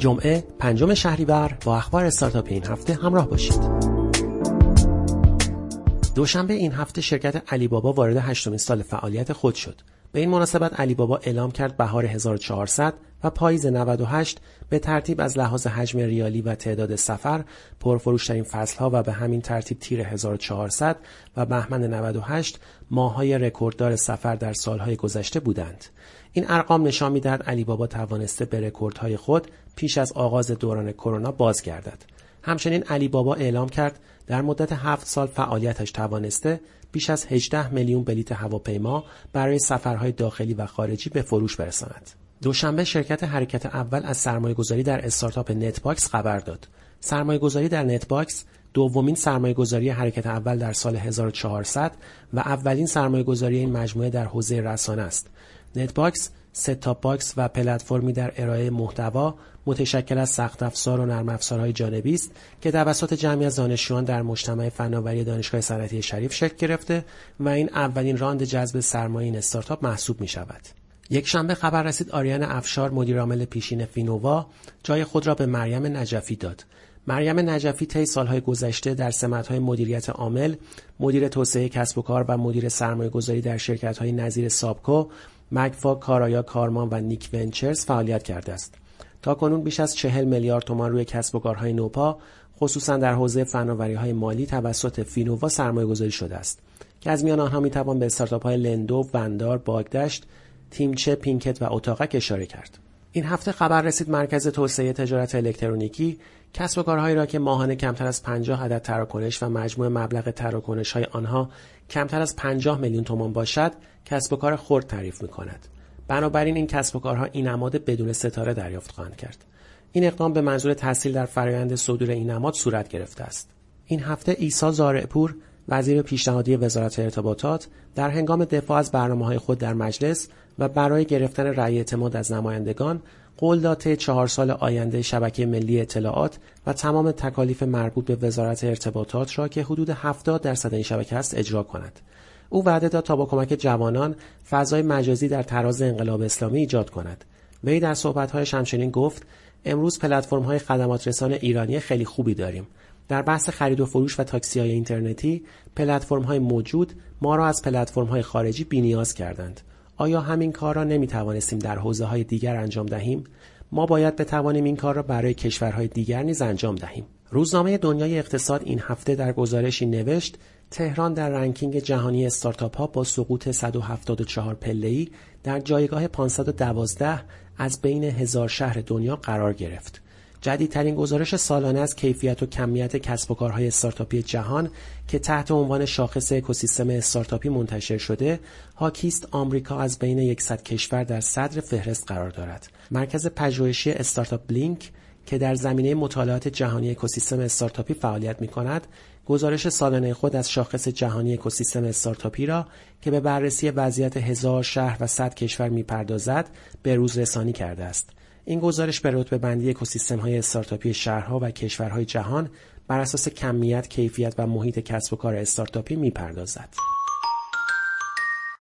جمعه پنجم شهریور با اخبار استارتاپ این هفته همراه باشید. دوشنبه این هفته شرکت علی بابا وارد هشتمین سال فعالیت خود شد. به این مناسبت علی بابا اعلام کرد بهار 1400 و پاییز 98 به ترتیب از لحاظ حجم ریالی و تعداد سفر پرفروشترین فصلها و به همین ترتیب تیر 1400 و بهمن 98 ماهای رکورددار سفر در سالهای گذشته بودند. این ارقام نشان می‌دهد علی بابا توانسته به رکوردهای خود پیش از آغاز دوران کرونا بازگردد. همچنین علی بابا اعلام کرد در مدت هفت سال فعالیتش توانسته بیش از 18 میلیون بلیت هواپیما برای سفرهای داخلی و خارجی به فروش برساند. دوشنبه شرکت حرکت اول از سرمایهگذاری در استارتاپ نتباکس خبر داد. سرمایهگذاری در نتباکس دومین سرمایهگذاری حرکت اول در سال 1400 و اولین سرمایهگذاری این مجموعه در حوزه رسانه است. نتباکس set-top box و پلتفرمی در ارائه محتوا متشکل از سخت افزار و نرم افزارهای جانبی است که توسط جمعی از دانشجویان در مجتمع فناوری دانشگاه صنعتی شریف شکل گرفته و این اولین راند جذب سرمایه این استارتاپ محسوب می شود. یک شنبه خبر رسید آریان افشار مدیرعامل پیشین فینووا جای خود را به مریم نجفی داد. مریم نجفی طی سالهای گذشته در سمت‌های مدیریت عامل، مدیر توسعه کسب و کار و مدیر سرمایه‌گذاری در شرکت‌های نظیر سابکو، مگفا، کارایا کارمان و نیک ونچرز فعالیت کرده است. تا کنون بیش از چهل میلیارد تومان روی کسب و کارهای نوپا خصوصا در حوزه فناوری های مالی توسط فینووا سرمایه گذاری شده است که از میان آنها می‌توان به استارتاپ های لندو، وندار، باگدشت، تیمچه، پینکت و اتاقک اشاره کرد. این هفته خبر رسید مرکز توسعه تجارت الکترونیکی کسب و کارهایی را که ماهانه کمتر از 50 عدد تراکنش و مجموع مبلغ تراکنش های آنها کمتر از 50 میلیون تومان باشد کسب و کار خرد تعریف می کند. بنابراین این کسب و کارها این نماد بدون ستاره دریافت خواهند کرد. این اقدام به منظور تحصیل در فرایند صدور این نماد صورت گرفته است. این هفته ایسا زارعپور وزیر پیشنهادی وزارت ارتباطات در هنگام دفاع از برنامه های خود در مجلس و برای گرفتن رأی اعتماد از نمایندگان قول داده چهار سال آینده شبکه ملی اطلاعات و تمام تکالیف مربوط به وزارت ارتباطات را که حدود 70 درصد این شبکه است اجرا کند. او وعده داد تا با کمک جوانان فضای مجازی در تراز انقلاب اسلامی ایجاد کند. وی در صحبت‌هایش همچنین گفت امروز پلتفرم‌های خدمات رسان ایرانی خیلی خوبی داریم. در بحث خرید و فروش و تاکسی های اینترنتی پلتفرم های موجود ما را از پلتفرم های خارجی بینیاز کردند. آیا همین کار را نمی توانستیم در حوزه های دیگر انجام دهیم؟ ما باید بتوانیم این کار را برای کشورهای دیگر نیز انجام دهیم. روزنامه دنیای اقتصاد این هفته در گزارشی نوشت تهران در رنکینگ جهانی استارتاپ ها با سقوط 174 پله‌ای در جایگاه 512 از بین هزار شهر دنیا قرار گرفت. جدیدترین گزارش سالانه از کیفیت و کمیت کسب و کارهای استارتاپی جهان که تحت عنوان شاخص اکوسیستم استارتاپی منتشر شده، هاکیست آمریکا از بین 100 کشور در صدر فهرست قرار دارد. مرکز پژوهشی استارتاپ بلینک که در زمینه مطالعات جهانی اکوسیستم استارتاپی فعالیت می کند، گزارش سالانه خود از شاخص جهانی اکوسیستم استارتاپی را که به بررسی وضعیت هزار شهر و صد کشور می‌پردازد به روز رسانی کرده است. این گزارش به رتبه بندی اکوسیستم های استارتاپی شهرها و کشورهای جهان بر اساس کمیت، کیفیت و محیط کسب و کار استارتاپی می‌پردازد.